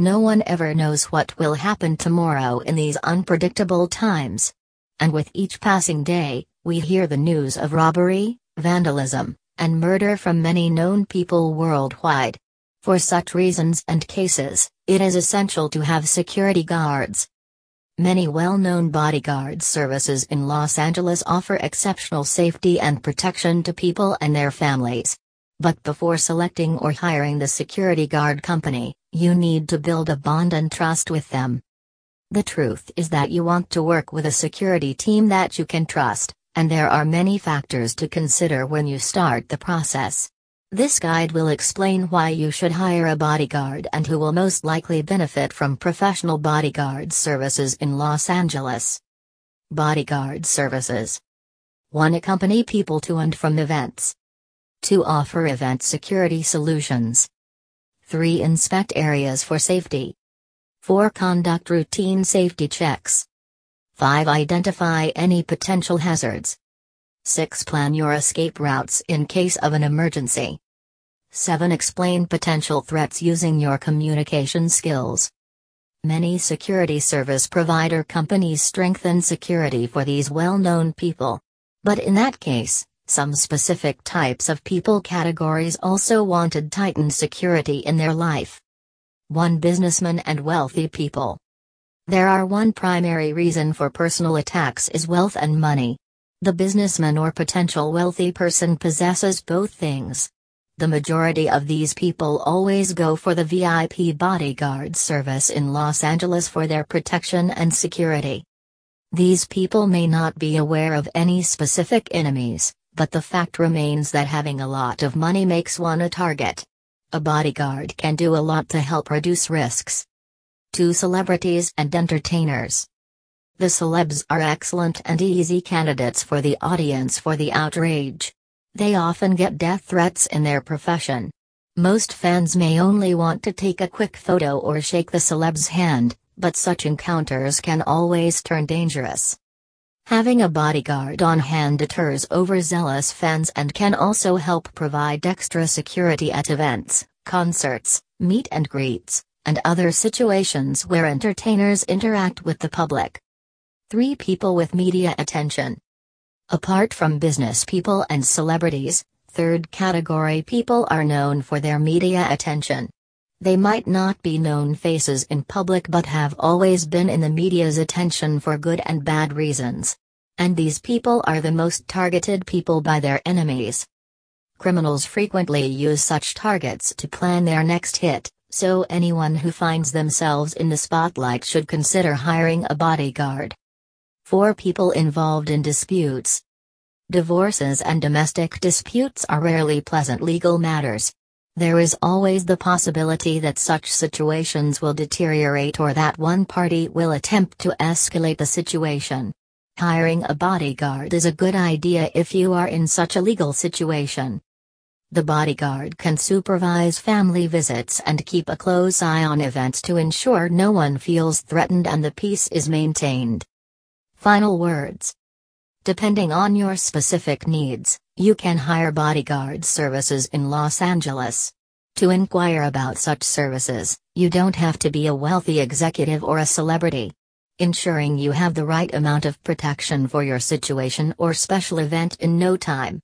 No one ever knows what will happen tomorrow in these unpredictable times. And with each passing day, we hear the news of robbery, vandalism, and murder from many known people worldwide. For such reasons and cases, it is essential to have security guards. Many well-known bodyguard services in Los Angeles offer exceptional safety and protection to people and their families. But before selecting or hiring the security guard company, you need to build a bond and trust with them. The truth is that you want to work with a security team that you can trust, and there are many factors to consider when you start the process. This guide will explain why you should hire a bodyguard and who will most likely benefit from professional bodyguard services in Los Angeles. Bodyguard Services 1. Accompany people to and from events. 2. Offer event security solutions. 3. Inspect areas for safety. 4. Conduct routine safety checks. 5. Identify any potential hazards. 6. Plan your escape routes in case of an emergency. 7. Explain potential threats using your communication skills. Many security service provider companies strengthen security for these well known people. But in that case, some specific types of people categories also wanted tightened security in their life. 1. Businessmen and wealthy people. There are one primary reason for personal attacks is wealth and money. The businessman or potential wealthy person possesses both things. The majority of these people always go for the VIP bodyguard service in Los Angeles for their protection and security. These people may not be aware of any specific enemies, but the fact remains that having a lot of money makes one a target. A bodyguard can do a lot to help reduce risks. 2. Celebrities and entertainers. The celebs are excellent and easy candidates for the audience for the outrage. They often get death threats in their profession. Most fans may only want to take a quick photo or shake the celeb's hand, but such encounters can always turn dangerous. Having a bodyguard on hand deters overzealous fans and can also help provide extra security at events, concerts, meet and greets, and other situations where entertainers interact with the public. 3 People with media attention. Apart from business people and celebrities, third category people are known for their media attention. They might not be known faces in public but have always been in the media's attention for good and bad reasons. And these people are the most targeted people by their enemies. Criminals frequently use such targets to plan their next hit, so anyone who finds themselves in the spotlight should consider hiring a bodyguard. 4 people involved in disputes. Divorces and domestic disputes are rarely pleasant legal matters. There is always the possibility that such situations will deteriorate or that one party will attempt to escalate the situation. Hiring a bodyguard is a good idea if you are in such a legal situation. The bodyguard can supervise family visits and keep a close eye on events to ensure no one feels threatened and the peace is maintained. Final words. Depending on your specific needs, you can hire bodyguard services in Los Angeles. To inquire about such services, you don't have to be a wealthy executive or a celebrity. Ensuring you have the right amount of protection for your situation or special event in no time.